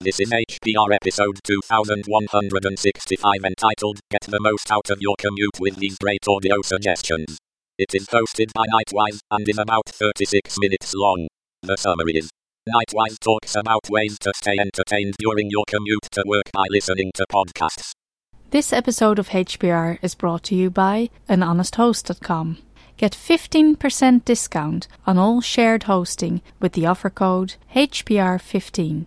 This is HPR episode 2165 entitled Get the Most Out of Your Commute with These Great Audio Suggestions. It is hosted by Knightwise and is about 36 minutes long. The summary is Knightwise talks about ways to stay entertained during your commute to work by listening to podcasts. This episode of HPR is brought to you by anhonesthost.com. Get 15% discount on all shared hosting with the offer code HPR15.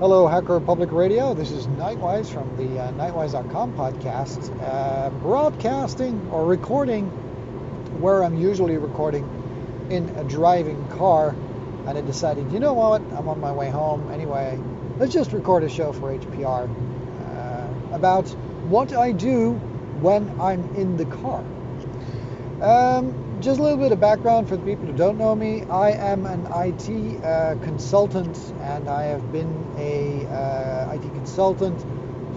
Hello, Hacker Public Radio. This is Knightwise from the uh, Knightwise.com podcast, uh, broadcasting or recording where I'm usually recording in a driving car. And I decided, you know what? I'm on my way home anyway. Let's just record a show for HPR uh, about what I do when I'm in the car. Um, just a little bit of background for the people who don't know me. I am an IT uh, consultant, and I have been a uh, IT consultant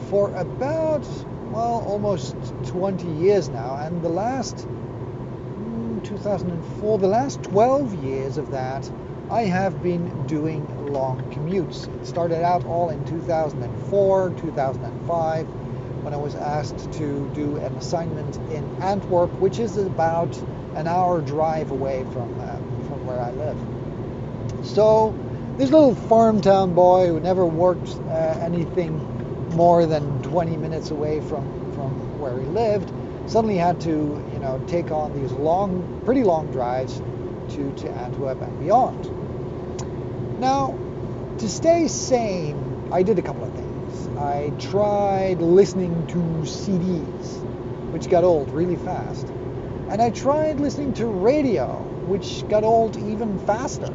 for about well almost 20 years now. And the last mm, 2004, the last 12 years of that, I have been doing long commutes. It started out all in 2004, 2005 when I was asked to do an assignment in Antwerp, which is about an hour drive away from uh, from where I live. So this little farm town boy who never worked uh, anything more than 20 minutes away from from where he lived suddenly had to you know take on these long, pretty long drives to to Antwerp and beyond. Now, to stay sane, I did a couple of things. I tried listening to CDs, which got old really fast. And I tried listening to radio, which got old even faster.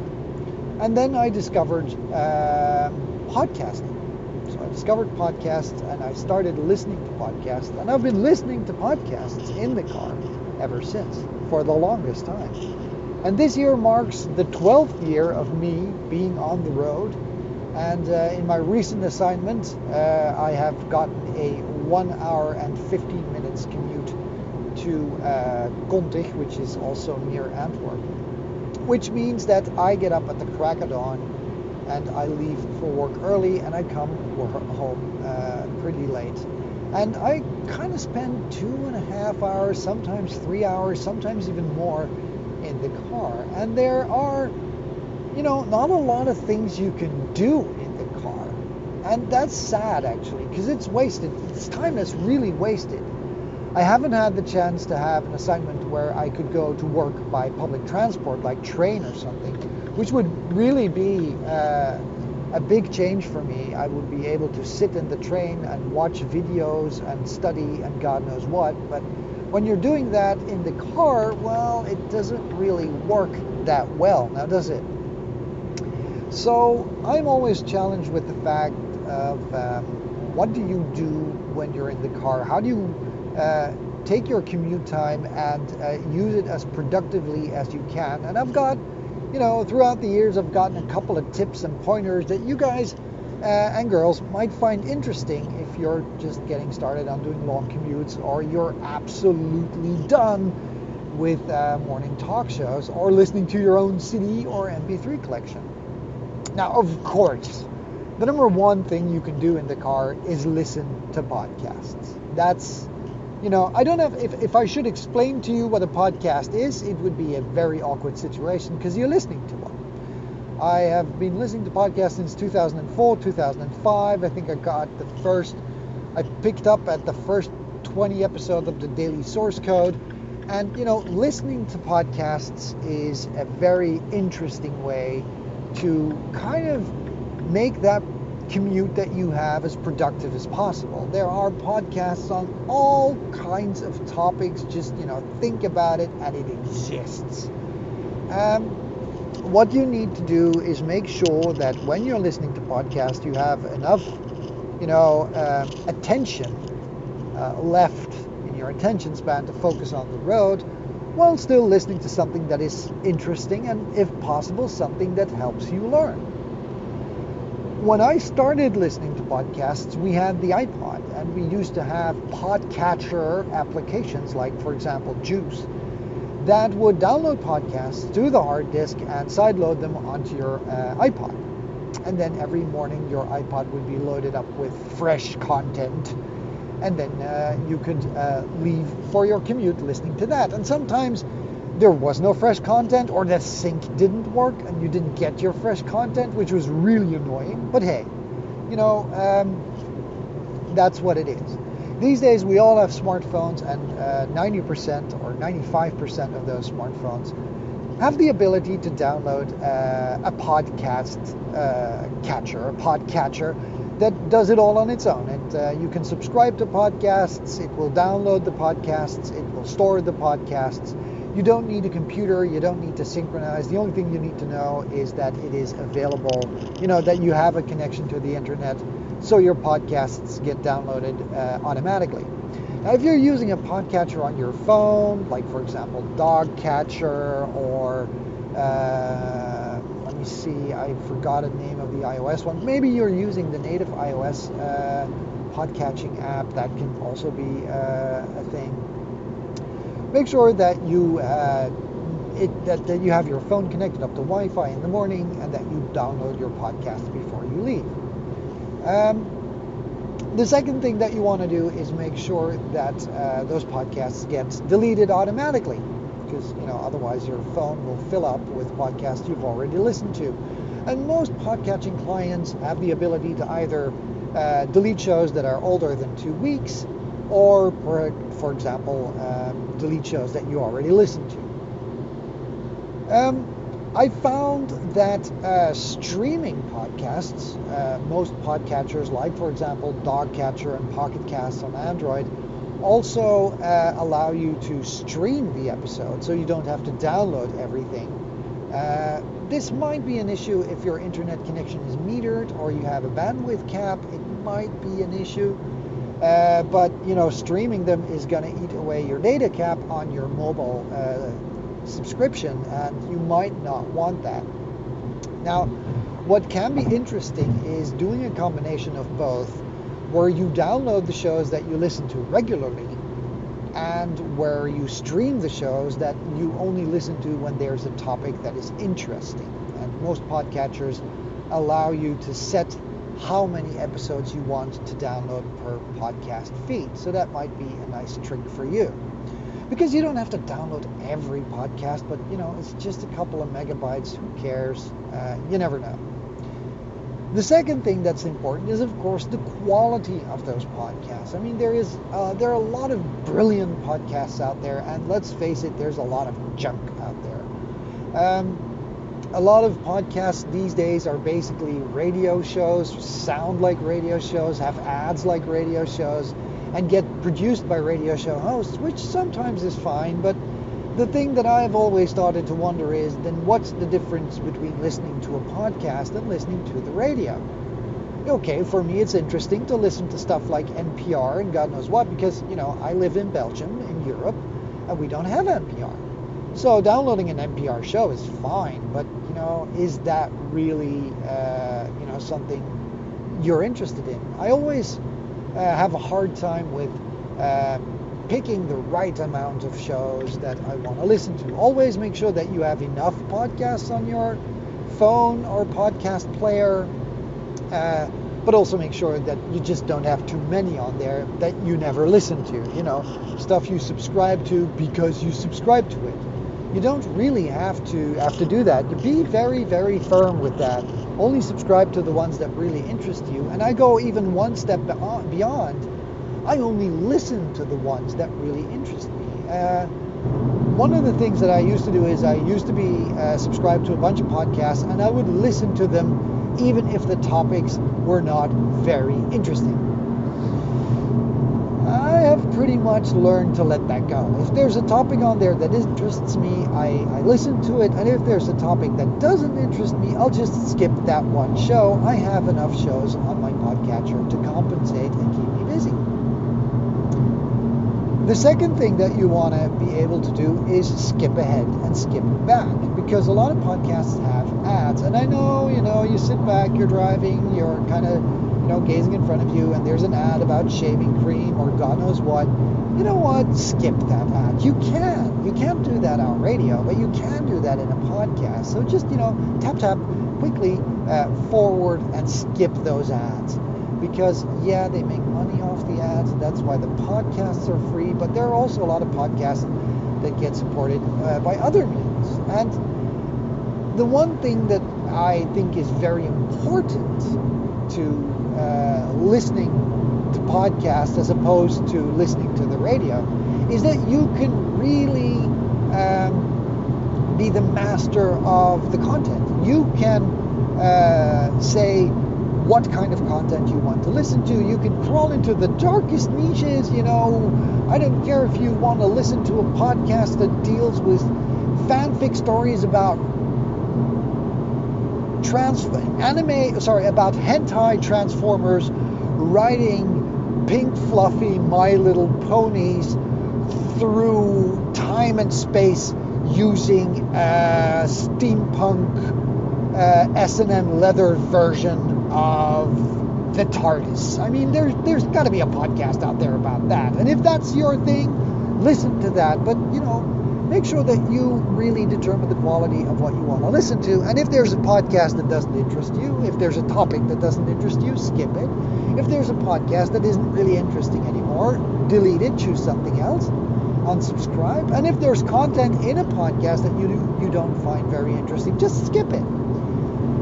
And then I discovered uh, podcasting. So I discovered podcasts and I started listening to podcasts. And I've been listening to podcasts in the car ever since, for the longest time. And this year marks the 12th year of me being on the road and uh, in my recent assignment, uh, I have gotten a one hour and 15 minutes commute to uh, which is also near Antwerp. Which means that I get up at the crack of dawn and I leave for work early and I come home uh, pretty late. And I kind of spend two and a half hours, sometimes three hours, sometimes even more in the car. And there are you know, not a lot of things you can do in the car. And that's sad actually, because it's wasted. It's time that's really wasted. I haven't had the chance to have an assignment where I could go to work by public transport, like train or something, which would really be uh, a big change for me. I would be able to sit in the train and watch videos and study and God knows what. But when you're doing that in the car, well, it doesn't really work that well, now does it? So I'm always challenged with the fact of um, what do you do when you're in the car? How do you uh, take your commute time and uh, use it as productively as you can? And I've got, you know, throughout the years, I've gotten a couple of tips and pointers that you guys uh, and girls might find interesting if you're just getting started on doing long commutes or you're absolutely done with uh, morning talk shows or listening to your own CD or MP3 collection. Now, of course, the number one thing you can do in the car is listen to podcasts. That's, you know, I don't have, if, if I should explain to you what a podcast is, it would be a very awkward situation because you're listening to one. I have been listening to podcasts since 2004, 2005. I think I got the first, I picked up at the first 20 episodes of the Daily Source Code. And, you know, listening to podcasts is a very interesting way to kind of make that commute that you have as productive as possible. There are podcasts on all kinds of topics. Just, you know, think about it and it exists. Um, what you need to do is make sure that when you're listening to podcasts, you have enough, you know, uh, attention uh, left in your attention span to focus on the road while still listening to something that is interesting and, if possible, something that helps you learn. When I started listening to podcasts, we had the iPod and we used to have podcatcher applications like, for example, Juice that would download podcasts to the hard disk and sideload them onto your uh, iPod. And then every morning your iPod would be loaded up with fresh content. And then uh, you could uh, leave for your commute listening to that. And sometimes there was no fresh content or the sync didn't work and you didn't get your fresh content, which was really annoying. But hey, you know, um, that's what it is. These days, we all have smartphones, and uh, 90% or 95% of those smartphones have the ability to download uh, a podcast uh, catcher, a podcatcher that does it all on its own. And uh, you can subscribe to podcasts, it will download the podcasts, it will store the podcasts. You don't need a computer, you don't need to synchronize. The only thing you need to know is that it is available, you know, that you have a connection to the internet so your podcasts get downloaded uh, automatically. Now, if you're using a podcatcher on your phone, like for example Dogcatcher or uh, let me see, I forgot the name of the iOS one. Maybe you're using the native iOS uh, podcatching app. That can also be uh, a thing. Make sure that you uh, it, that, that you have your phone connected up to Wi-Fi in the morning and that you download your podcast before you leave. Um, the second thing that you want to do is make sure that uh, those podcasts get deleted automatically because you know otherwise your phone will fill up with podcasts you've already listened to and most podcatching clients have the ability to either uh, delete shows that are older than two weeks or for, for example um, delete shows that you already listened to um, I found that uh, streaming podcasts, uh, most podcatchers, like for example Dogcatcher and Pocket Casts on Android, also uh, allow you to stream the episode so you don't have to download everything. Uh, this might be an issue if your internet connection is metered or you have a bandwidth cap. It might be an issue. Uh, but you know, streaming them is going to eat away your data cap on your mobile uh, subscription, and you might not want that. Now, what can be interesting is doing a combination of both, where you download the shows that you listen to regularly and where you stream the shows that you only listen to when there's a topic that is interesting. And most podcatchers allow you to set how many episodes you want to download per podcast feed. So that might be a nice trick for you because you don't have to download every podcast, but you know, it's just a couple of megabytes. Who cares? Uh, you never know. The second thing that's important is, of course, the quality of those podcasts. I mean, there is uh, there are a lot of brilliant podcasts out there, and let's face it, there's a lot of junk out there. Um, a lot of podcasts these days are basically radio shows, sound like radio shows, have ads like radio shows and get produced by radio show hosts, which sometimes is fine, but the thing that I've always started to wonder is then what's the difference between listening to a podcast and listening to the radio? Okay, for me it's interesting to listen to stuff like NPR and God knows what because, you know, I live in Belgium, in Europe, and we don't have NPR. So downloading an NPR show is fine, but, you know, is that really, uh, you know, something you're interested in? I always uh, have a hard time with uh, picking the right amount of shows that I want to listen to. Always make sure that you have enough podcasts on your phone or podcast player, uh, but also make sure that you just don't have too many on there that you never listen to. You know, stuff you subscribe to because you subscribe to it. You don't really have to have to do that. Be very, very firm with that only subscribe to the ones that really interest you. And I go even one step beyond. I only listen to the ones that really interest me. Uh, one of the things that I used to do is I used to be uh, subscribed to a bunch of podcasts and I would listen to them even if the topics were not very interesting. Pretty much learned to let that go. If there's a topic on there that interests me, I, I listen to it. And if there's a topic that doesn't interest me, I'll just skip that one show. I have enough shows on my podcatcher to compensate and keep me busy. The second thing that you want to be able to do is skip ahead and skip back because a lot of podcasts have ads. And I know, you know, you sit back, you're driving, you're kind of you know, gazing in front of you and there's an ad about shaving cream or God knows what, you know what? Skip that ad. You can. You can't do that on radio, but you can do that in a podcast. So just, you know, tap, tap, quickly uh, forward and skip those ads. Because, yeah, they make money off the ads. That's why the podcasts are free. But there are also a lot of podcasts that get supported uh, by other means. And the one thing that I think is very important to uh, listening to podcasts as opposed to listening to the radio is that you can really um, be the master of the content. You can uh, say what kind of content you want to listen to. You can crawl into the darkest niches. You know, I don't care if you want to listen to a podcast that deals with fanfic stories about trans anime sorry about hentai transformers riding pink fluffy my little ponies through time and space using a steampunk uh, S&M leather version of the TARDIS. I mean, there's there's got to be a podcast out there about that. And if that's your thing, listen to that. But you know, make sure that you really determine the quality of what you want to listen to. And if there's a podcast that doesn't interest you, if there's a topic that doesn't interest you, skip it. If there's a podcast that isn't really interesting anymore, delete it, choose something else, unsubscribe. And if there's content in a podcast that you you don't find very interesting, just skip it.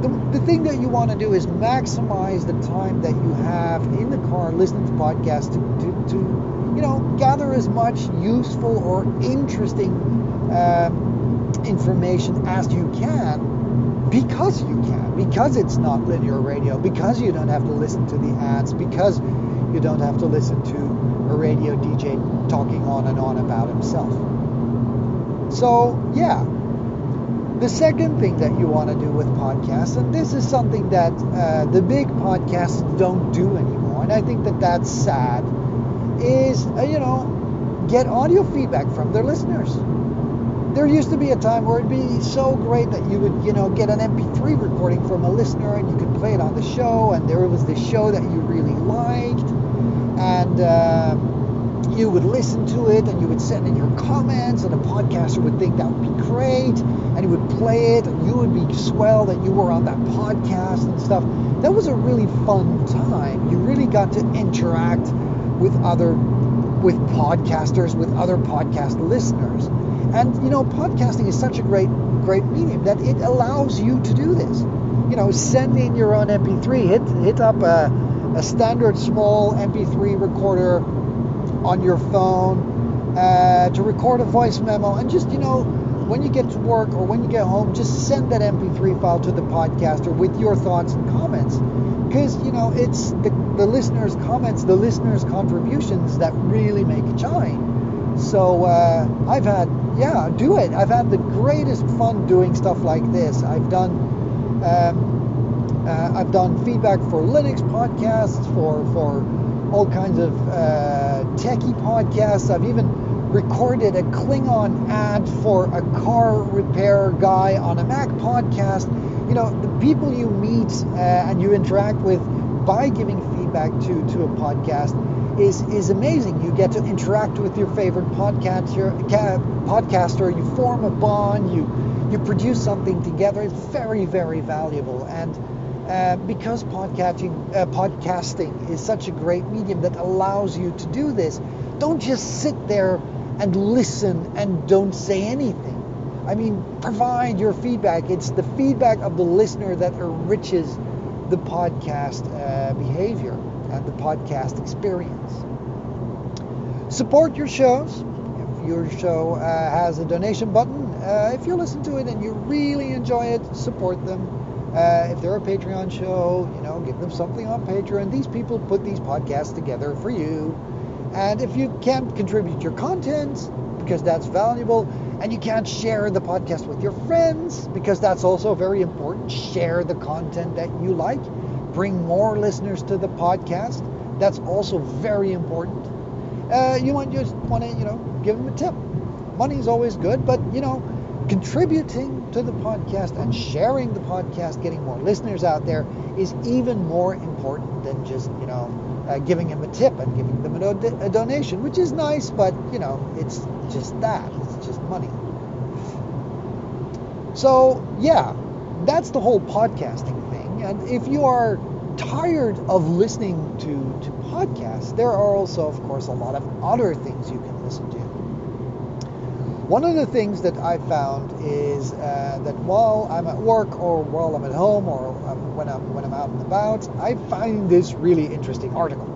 The, the thing that you want to do is maximize the time that you have in the car listening to podcasts to, to, to you know, gather as much useful or interesting um, information as you can because you can, because it's not linear radio, because you don't have to listen to the ads, because you don't have to listen to a radio DJ talking on and on about himself. So, yeah. The second thing that you want to do with podcasts, and this is something that uh, the big podcasts don't do anymore, and I think that that's sad is, uh, you know, get audio feedback from their listeners. There used to be a time where it'd be so great that you would, you know, get an MP3 recording from a listener and you could play it on the show, and there was this show that you really liked, and uh, you would listen to it and you would send in your comments, and a podcaster would think that would be great, and he would play it, and you would be swell that you were on that podcast and stuff. That was a really fun time. You really got to interact with other with podcasters, with other podcast listeners. And you know, podcasting is such a great great medium that it allows you to do this. You know, send in your own MP3, hit hit up a, a standard small MP3 recorder on your phone uh, to record a voice memo, and just you know, when you get to work or when you get home, just send that MP3 file to the podcaster with your thoughts and comments because you know it's the, the listeners' comments, the listeners' contributions that really make it shine. So uh, I've had, yeah, do it. I've had the greatest fun doing stuff like this. I've done, um, uh, I've done feedback for Linux podcasts, for for all kinds of uh, techie podcasts. I've even recorded a Klingon ad for a car repair guy on a Mac podcast you know, the people you meet uh, and you interact with by giving feedback to, to a podcast is is amazing. You get to interact with your favorite podcaster, podcaster. You form a bond. You you produce something together. It's very very valuable. And uh, because podcasting uh, podcasting is such a great medium that allows you to do this, don't just sit there and listen and don't say anything. I mean, provide your feedback. It's the feedback of the listener that enriches the podcast uh, behavior and the podcast experience. Support your shows. If your show uh, has a donation button, uh, if you listen to it and you really enjoy it, support them. Uh, if they're a Patreon show, you know, give them something on Patreon. These people put these podcasts together for you. And if you can't contribute your content because that's valuable, and you can't share the podcast with your friends because that's also very important, share the content that you like. Bring more listeners to the podcast. That's also very important. Uh, you want just want to you know give them a tip. Money is always good, but you know contributing to the podcast and sharing the podcast, getting more listeners out there is even more important than just, you know, uh, giving them a tip and giving them a, do- a, donation, which is nice, but, you know, it's just that. It's just money. So, yeah, that's the whole podcasting thing. And if you are tired of listening to, to podcasts, there are also, of course, a lot of other things you can listen to. One of the things that I found is uh, that while I'm at work or while I'm at home or um, when I'm when I'm out and about, I find this really interesting article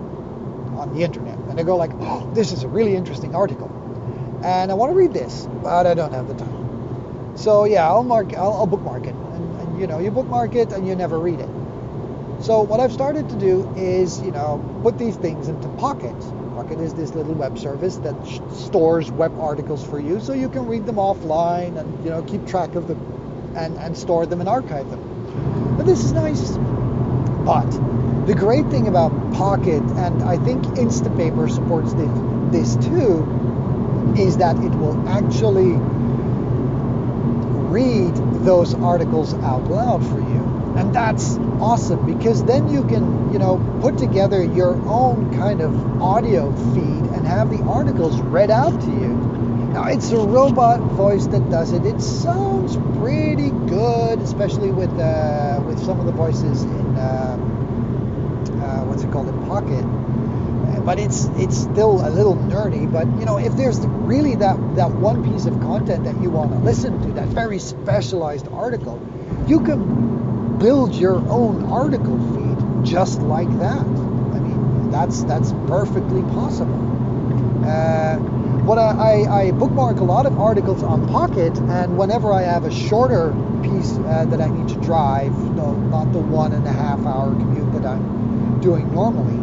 on the internet, and I go like, "Oh, this is a really interesting article," and I want to read this, but I don't have the time. So yeah, I'll mark, I'll, I'll bookmark it, and, and you know, you bookmark it and you never read it. So what I've started to do is, you know, put these things into Pocket Pocket is this little web service that stores web articles for you, so you can read them offline and you know keep track of them and, and store them and archive them. But this is nice. But the great thing about Pocket, and I think Instapaper supports this, this too, is that it will actually read those articles out loud for you. And that's awesome because then you can, you know, put together your own kind of audio feed and have the articles read out to you. Now it's a robot voice that does it. It sounds pretty good, especially with uh, with some of the voices in uh, uh, what's it called in Pocket. But it's it's still a little nerdy. But you know, if there's really that that one piece of content that you want to listen to, that very specialized article, you can build your own article feed just like that. I mean, that's that's perfectly possible. Uh, what I, I, I, bookmark a lot of articles on Pocket, and whenever I have a shorter piece uh, that I need to drive, no, not the one and a half hour commute that I'm doing normally,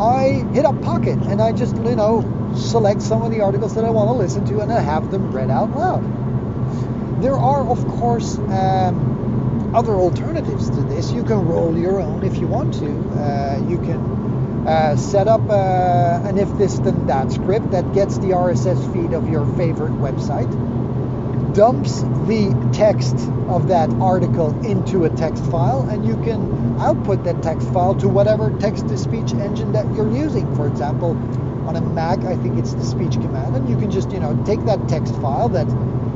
I hit up Pocket and I just you know select some of the articles that I want to listen to and I have them read out loud. There are of course. Um, other alternatives to this. You can roll your own if you want to. Uh, you can uh, set up uh, an if this then that script that gets the RSS feed of your favorite website, dumps the text of that article into a text file, and you can output that text file to whatever text to speech engine that you're using. For example, on a Mac, I think it's the speech command, and you can just you know take that text file that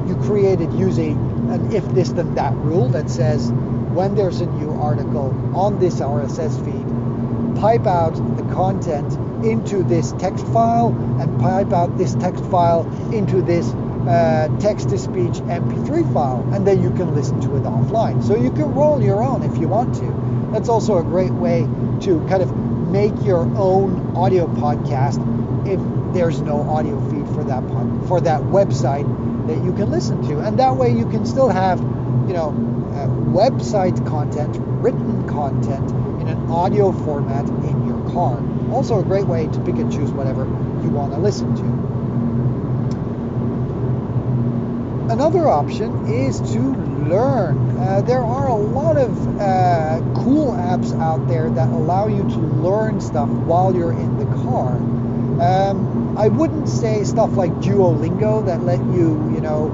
you created using an if this then that rule that says when there's a new article on this RSS feed, pipe out the content into this text file and pipe out this text file into this uh, text to speech MP3 file, and then you can listen to it offline. So you can roll your own if you want to. That's also a great way to kind of make your own audio podcast if there's no audio feed for that pod, for that website that you can listen to, and that way you can still have, you know, uh, website content, written content in an audio format in your car. Also, a great way to pick and choose whatever you want to listen to. Another option is to learn. Uh, there are a lot of uh, cool apps out there that allow you to learn stuff while you're in the car. Um, I wouldn't say stuff like Duolingo that let you, you know,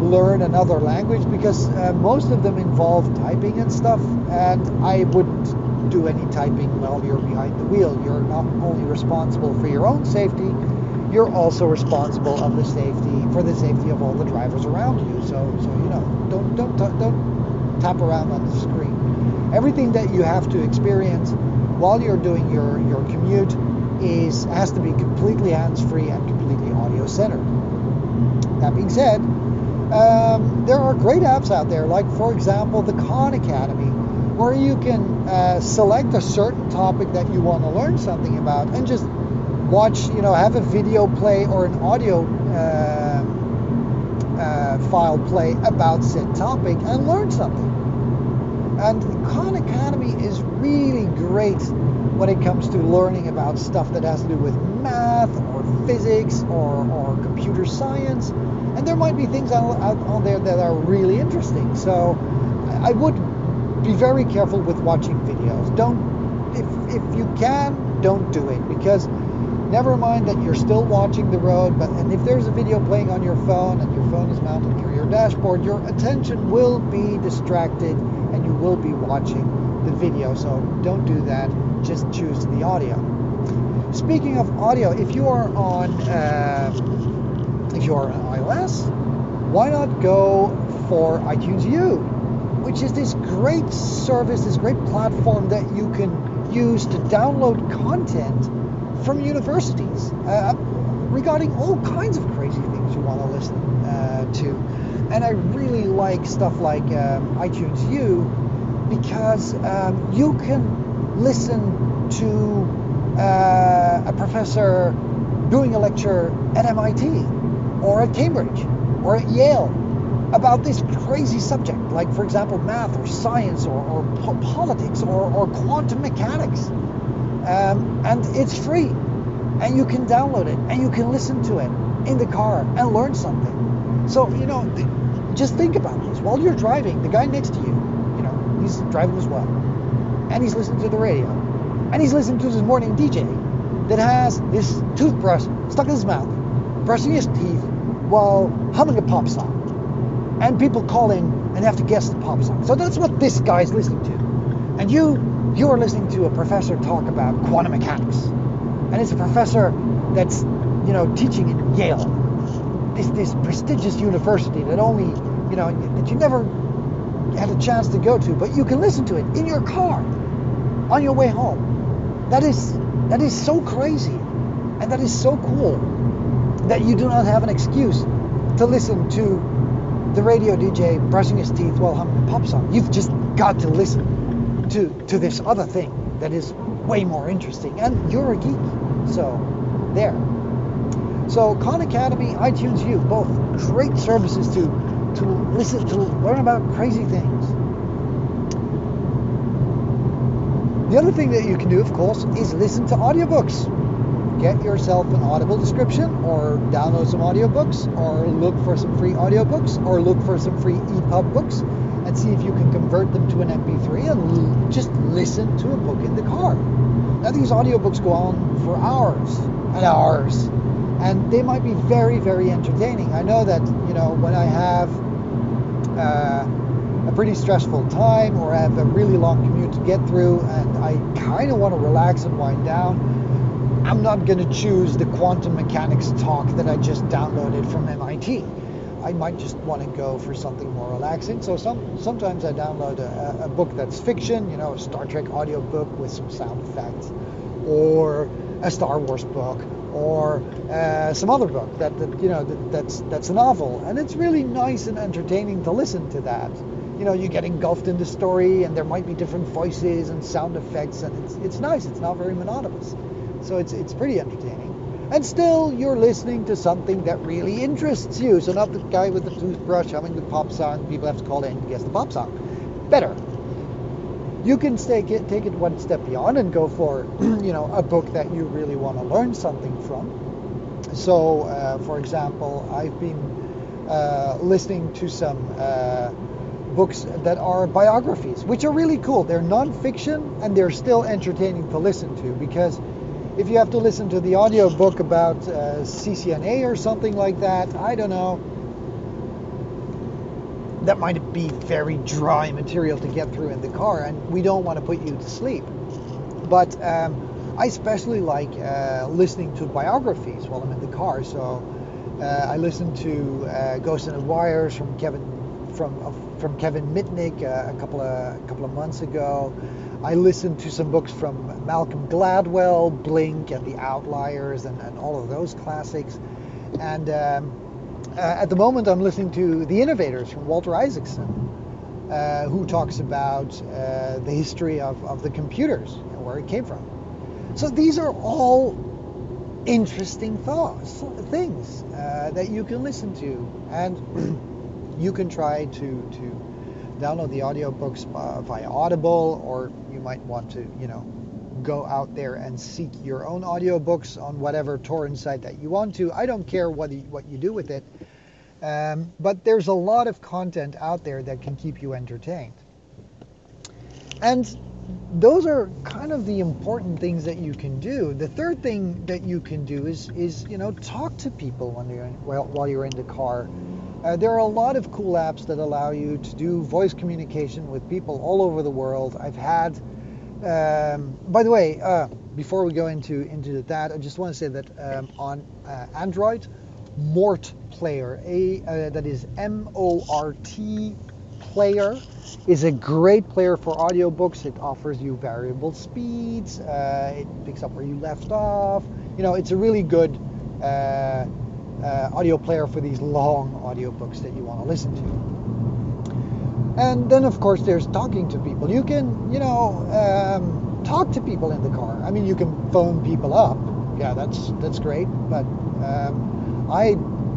learn another language because uh, most of them involve typing and stuff, and I wouldn't do any typing while you're behind the wheel. You're not only responsible for your own safety, you're also responsible of the safety for the safety of all the drivers around you. So, so you know, don't don't don't tap around on the screen. Everything that you have to experience while you're doing your your commute is has to be completely hands-free and completely audio-centered. That being said, um, there are great apps out there, like for example the Khan Academy, where you can uh, select a certain topic that you want to learn something about and just watch, you know, have a video play or an audio uh, uh, file play about said topic and learn something. And Khan Academy is really great when it comes to learning about stuff that has to do with math or physics or, or computer science. And there might be things out, out there that are really interesting. So I would be very careful with watching videos. Don't, if, if you can, don't do it because never mind that you're still watching the road, but and if there's a video playing on your phone and your phone is mounted near your dashboard, your attention will be distracted and you will be watching the video. So don't do that. Just choose the audio. Speaking of audio, if you are on uh, if you are on iOS, why not go for iTunes U, which is this great service, this great platform that you can use to download content from universities uh, regarding all kinds of crazy things you want to listen uh, to. And I really like stuff like um, iTunes U because um, you can listen to uh, a professor doing a lecture at MIT or at Cambridge or at Yale about this crazy subject, like, for example, math or science or, or po- politics or, or quantum mechanics. Um, and it's free. And you can download it and you can listen to it in the car and learn something. So, you know, just think about this. While you're driving, the guy next to you, you know, he's driving as well. And he's listening to the radio. And he's listening to this morning DJ that has his toothbrush stuck in his mouth, brushing his teeth while humming a pop song. And people call in and have to guess the pop song. So that's what this guy's listening to. And you, you are listening to a professor talk about quantum mechanics. And it's a professor that's, you know, teaching at Yale, this, this prestigious university that only, you know, that you never had a chance to go to, but you can listen to it in your car on your way home. That is, that is so crazy. And that is so cool that you do not have an excuse to listen to the radio DJ brushing his teeth while humming a pop song. You've just got to listen to, to this other thing that is way more interesting. And you're a geek. So, there. So, Khan Academy, iTunes U, both great services to, to listen, to learn about crazy things. The other thing that you can do, of course, is listen to audiobooks. Get yourself an Audible description or download some audiobooks or look for some free audiobooks or look for some free EPUB books and see if you can convert them to an MP3 and l- just listen to a book in the car. Now these audiobooks go on for hours and hours and they might be very, very entertaining. I know that, you know, when I have uh, pretty stressful time or have a really long commute to get through and I kind of want to relax and wind down, I'm not going to choose the quantum mechanics talk that I just downloaded from MIT. I might just want to go for something more relaxing. So some sometimes I download a, a book that's fiction, you know, a Star Trek audio book with some sound effects, or a Star Wars book, or uh, some other book that, that you know that, that's that's a novel, and it's really nice and entertaining to listen to that. You know, you get engulfed in the story, and there might be different voices and sound effects, and it's it's nice. It's not very monotonous, so it's it's pretty entertaining. And still, you're listening to something that really interests you. So not the guy with the toothbrush humming the pop song. People have to call in to guess the pop song. Better. You can take it, take it one step beyond and go for, you know, a book that you really want to learn something from. So, uh, for example, I've been uh, listening to some uh, books that are biographies, which are really cool. They're non-fiction and they're still entertaining to listen to because if you have to listen to the audio book about uh, CCNA or something like that, I don't know. That might be very dry material to get through in the car, and we don't want to put you to sleep. But um, I especially like uh, listening to biographies while I'm in the car. So uh, I listened to uh, Ghost in the Wires from Kevin from uh, from Kevin Mitnick uh, a couple of a couple of months ago. I listened to some books from Malcolm Gladwell, Blink, and The Outliers, and, and all of those classics. And um, uh, at the moment, I'm listening to The Innovators from Walter Isaacson, uh, who talks about uh, the history of, of the computers and where it came from. So these are all interesting thoughts, things uh, that you can listen to, and you can try to to download the audiobooks uh, via Audible, or you might want to, you know, go out there and seek your own audiobooks on whatever torrent site that you want to. I don't care what you, what you do with it, um, but there's a lot of content out there that can keep you entertained. And those are kind of the important things that you can do. The third thing that you can do is, is you know, talk to people when you're in, while, while you're in the car. Uh, there are a lot of cool apps that allow you to do voice communication with people all over the world. I've had, um, by the way, uh, before we go into into that, I just want to say that um, on uh, Android, Mort Player, a uh, that is M-O-R-T Player, is a great player for audiobooks. It offers you variable speeds. Uh, it picks up where you left off. You know, it's a really good uh, audio player for these long audiobooks that you want to listen to. And then, of course, there's talking to people. You can, you know, um, talk to people in the car. I mean, you can phone people up. Yeah, that's that's great. But um, I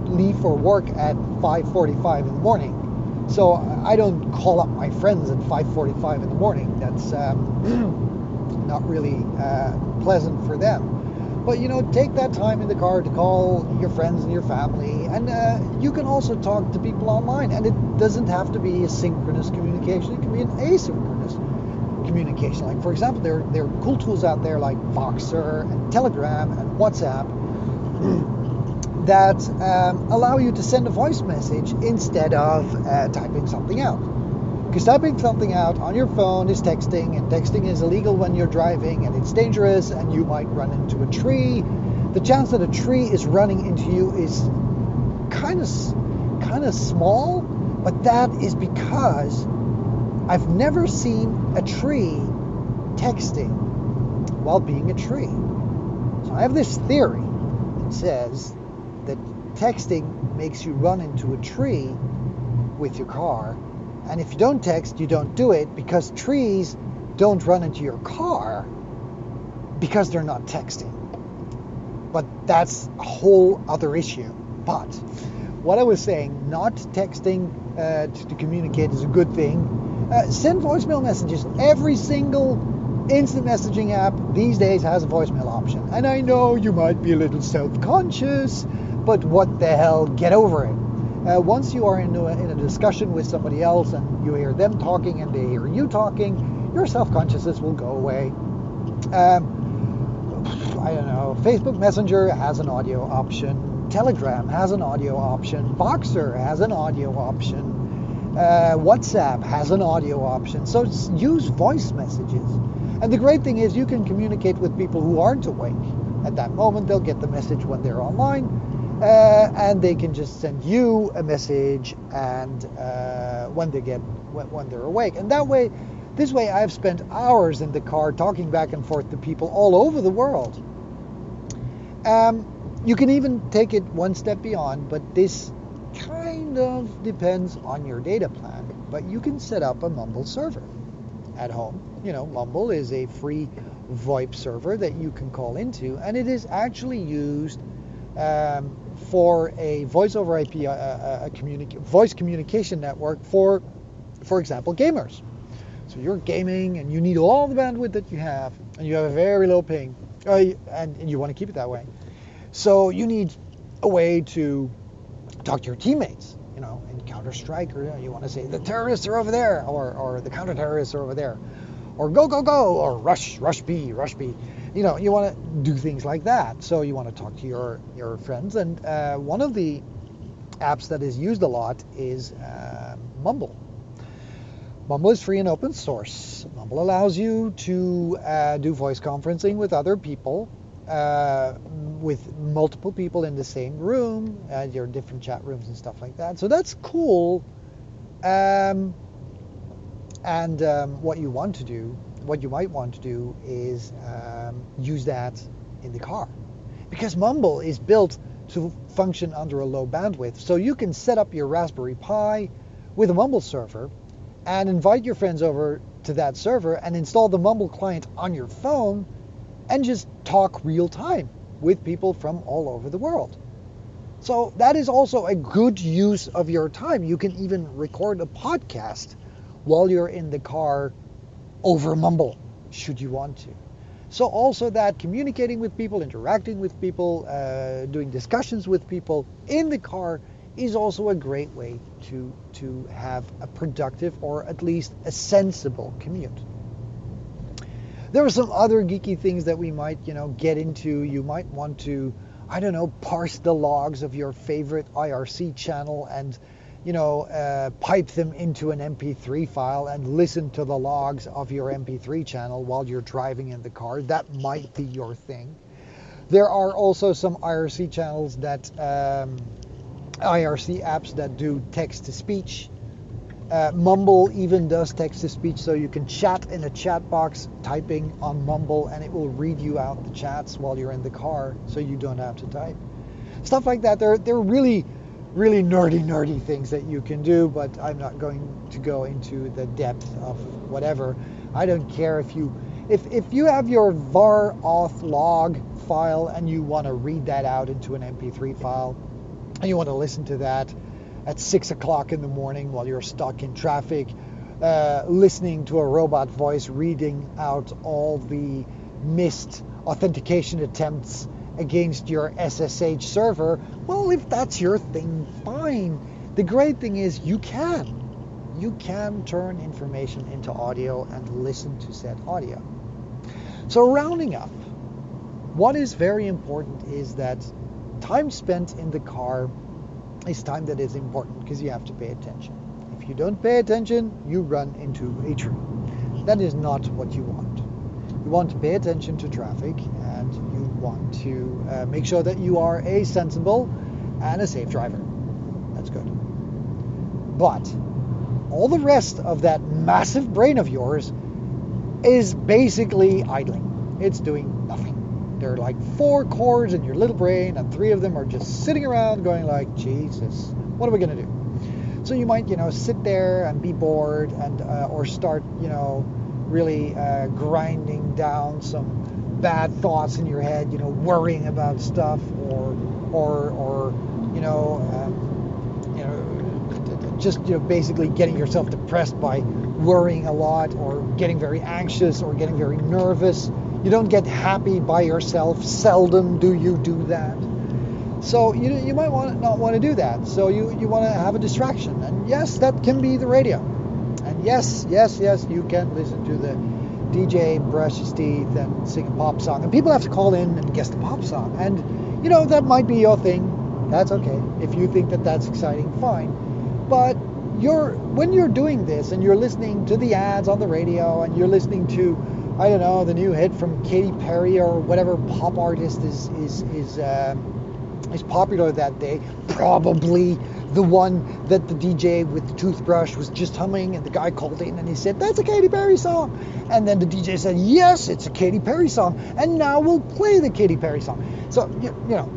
leave for work at 5:45 in the morning, so I don't call up my friends at 5:45 in the morning. That's um, not really uh, pleasant for them. But you know, take that time in the car to call your friends and your family, and uh, you can also talk to people online. And it doesn't have to be a synchronous communication; it can be an asynchronous communication. Like for example, there there are cool tools out there like Voxer and Telegram and WhatsApp that um, allow you to send a voice message instead of uh, typing something out. Because typing something out on your phone is texting, and texting is illegal when you're driving, and it's dangerous, and you might run into a tree. The chance that a tree is running into you is kind of kind of small, but that is because I've never seen a tree texting while being a tree. So I have this theory that says that texting makes you run into a tree with your car and if you don't text, you don't do it because trees don't run into your car because they're not texting. But that's a whole other issue. But what I was saying, not texting uh, to, to, communicate is a good thing. Uh, send voicemail messages. Every single instant messaging app these days has a voicemail option. And I know you might be a little self conscious, but what the hell, get over it. Uh, once you are in a, in a discussion with somebody else and you hear them talking and they hear you talking, your self-consciousness will go away. Um, I don't know. Facebook Messenger has an audio option. Telegram has an audio option. Voxer has an audio option. Uh, WhatsApp has an audio option. So use voice messages. And the great thing is you can communicate with people who aren't awake. At that moment, they'll get the message when they're online uh, and they can just send you a message and uh, when they get when, when, they're awake. And that way this way i've spent hours in the car talking back and forth to people all over the world. Um, you can even take it one step beyond but this kind of depends on your data plan. But you can set up a mumble server at home. You know mumble is a free voip server that you can call into and it is actually used um, for a voice over IP uh, uh, a communica- voice communication network for, for example, gamers. So you're gaming and you need all the bandwidth that you have, and you have a very low ping, uh, and, and you want to keep it that way. So you need a way to talk to your teammates. You know, in Counter Strike, or you, know, you want to say the terrorists are over there, or, or the counter terrorists are over there, or go go go, or rush rush B rush B you know, you want to do things like that. So you want to talk to your your friends, and uh, one of the apps that is used a lot is uh, Mumble. Mumble is free and open source. Mumble allows you to uh, do voice conferencing with other people, uh, with multiple people in the same room, uh, your different chat rooms and stuff like that. So that's cool. Um, and um, what you want to do what you might want to do is um, use that in the car. Because Mumble is built to function under a low bandwidth. So you can set up your Raspberry Pi with a Mumble server and invite your friends over to that server and install the Mumble client on your phone and just talk real time with people from all over the world. So that is also a good use of your time. You can even record a podcast while you're in the car over mumble, should you want to. So also that communicating with people, interacting with people, uh, doing discussions with people in the car is also a great way to to have a productive or at least a sensible commute. There are some other geeky things that we might, you know, get into. You might want to, I don't know, parse the logs of your favorite IRC channel and, you know, uh, pipe them into an MP3 file and listen to the logs of your MP3 channel while you're driving in the car. That might be your thing. There are also some IRC channels that, um, IRC apps that do text to speech uh, Mumble even does text to speech, so you can chat in a chat box typing on Mumble and it will read you out the chats while you're in the car so you don't have to type. Stuff like that. They're, they're really, really nerdy, nerdy things that you can do, but I'm not going to go into the depth of whatever. I don't care if you if, if you have your var auth log file and you want to read that out into an MP3 file and you want to listen to that, at six o'clock in the morning while you're stuck in traffic, uh, listening to a robot voice reading out all the missed authentication attempts against your SSH server, well, if that's your thing, fine. The great thing is you can. You can turn information into audio and listen to said audio. So, rounding up, what is very important is that time spent in the car is time that is important because you have to pay attention. If you don't pay attention, you run into a tree. That is not what you want. You want to pay attention to traffic and want to uh, make sure that you are a sensible and a safe driver. That's good. But all the rest of that massive brain of yours is basically idling. It's doing nothing. There are like four cores in your little brain, and three of them are just sitting around going like, Jesus, what are we gonna do? So you might, you know, sit there and be bored, and uh, or start, you know, really uh, grinding down some bad thoughts in your head, you know, worrying about stuff, or or or you know, um, you know, just you know, basically getting yourself depressed by worrying a lot, or getting very anxious, or getting very nervous you don't get happy by yourself. Seldom do you do that. So you, you might want not want to do that. So you, you want to have a distraction. And yes, that can be the radio. And yes, yes, yes, you can listen to the DJ brush his teeth and sing a pop song. And people have to call in and guess the pop song. And you know that might be your thing. That's okay. If you think that that's exciting, fine. But you're when you're doing this and you're listening to the ads on the radio and you're listening to I don't know, the new hit from Katy Perry or whatever pop artist is is is uh, is popular that day. Probably the one that the DJ with the toothbrush was just humming, and the guy called in and he said, "That's a Katy Perry song." And then the DJ said, "Yes, it's a Katy Perry song." And now we'll play the Katy Perry song. So you, you know,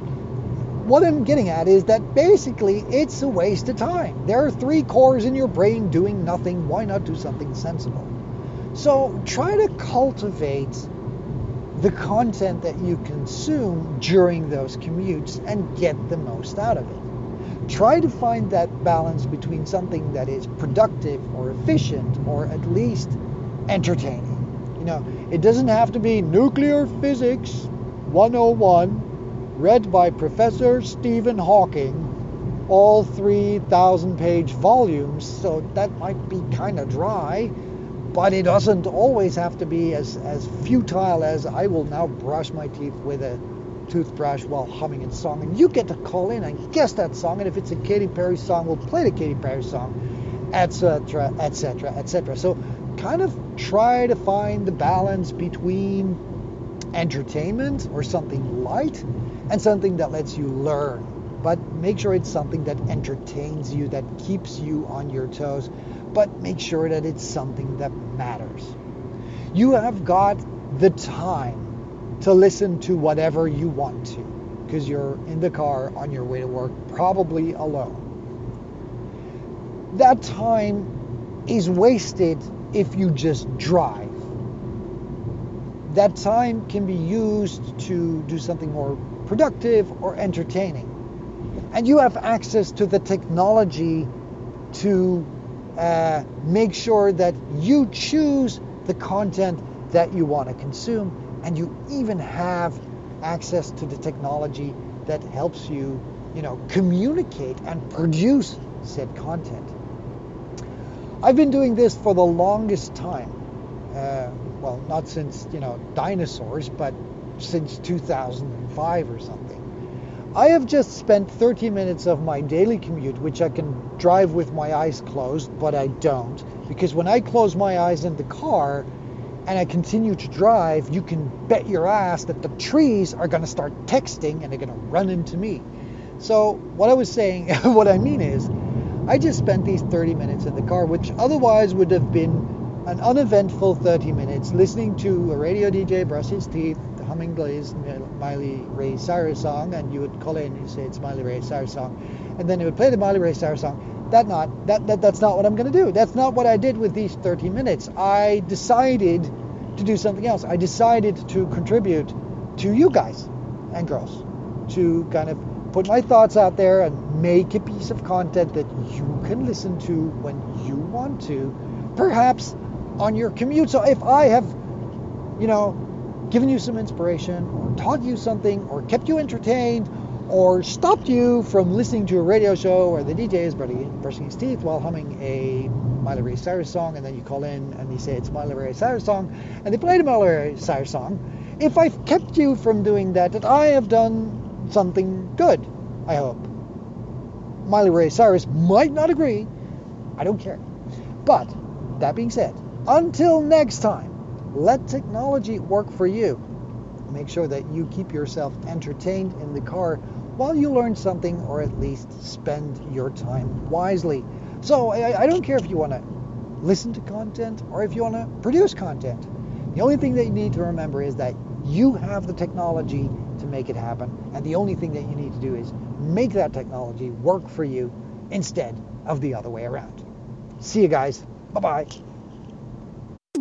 what I'm getting at is that basically it's a waste of time. There are three cores in your brain doing nothing. Why not do something sensible? So try to cultivate the content that you consume during those commutes and get the most out of it. Try to find that balance between something that is productive or efficient or at least entertaining. You know, it doesn't have to be nuclear physics 101 read by Professor Stephen Hawking, all 3,000 page volumes, so that might be kind of dry but it doesn't always have to be as, as futile as I will now brush my teeth with a toothbrush while humming a song. And you get to call in and guess that song. And if it's a Katy Perry song, we'll play the Katy Perry song, etc., etc., etc. So kind of try to find the balance between entertainment or something light and something that lets you learn. But make sure it's something that entertains you, that keeps you on your toes but make sure that it's something that matters. You have got the time to listen to whatever you want to because you're in the car on your way to work, probably alone. That time is wasted if you just drive. That time can be used to do something more productive or entertaining. And you have access to the technology to uh, make sure that you choose the content that you want to consume and you even have access to the technology that helps you, you know, communicate and produce said content. I've been doing this for the longest time. Uh, well, not since, you know, dinosaurs, but since 2005 or something. I have just spent 30 minutes of my daily commute, which I can drive with my eyes closed, but I don't. Because when I close my eyes in the car and I continue to drive, you can bet your ass that the trees are going to start texting and they're going to run into me. So, what I was saying, what I mean is, I just spent these 30 minutes in the car, which otherwise would have been an uneventful 30 minutes listening to a radio DJ brush his teeth, humming Glaze Miley Ray Cyrus song, and you would call in and say it's Miley Ray Cyrus song, and then it would play the Miley Ray Cyrus song. That not that, that that's not what I'm going to do. That's not what I did with these 30 minutes. I decided to do something else. I decided to contribute to you guys and girls to kind of put my thoughts out there and make a piece of content that you can listen to when you want to, perhaps on your commute. So if I have, you know, given you some inspiration or taught you something or kept you entertained or stopped you from listening to a radio show where the DJ is brushing his teeth while humming a Miley Ray Cyrus song and then you call in and they say it's Miley Ray Cyrus song and they play the Miley Ray Cyrus song. If I've kept you from doing that, that I have done something good, I hope. Miley Ray Cyrus might not agree. I don't care. But that being said, until next time, let technology work for you. Make sure that you keep yourself entertained in the car while you learn something or at least spend your time wisely. So I, I don't care if you want to listen to content or if you want to produce content. The only thing that you need to remember is that you have the technology to make it happen. And the only thing that you need to do is make that technology work for you instead of the other way around. See you guys. Bye bye.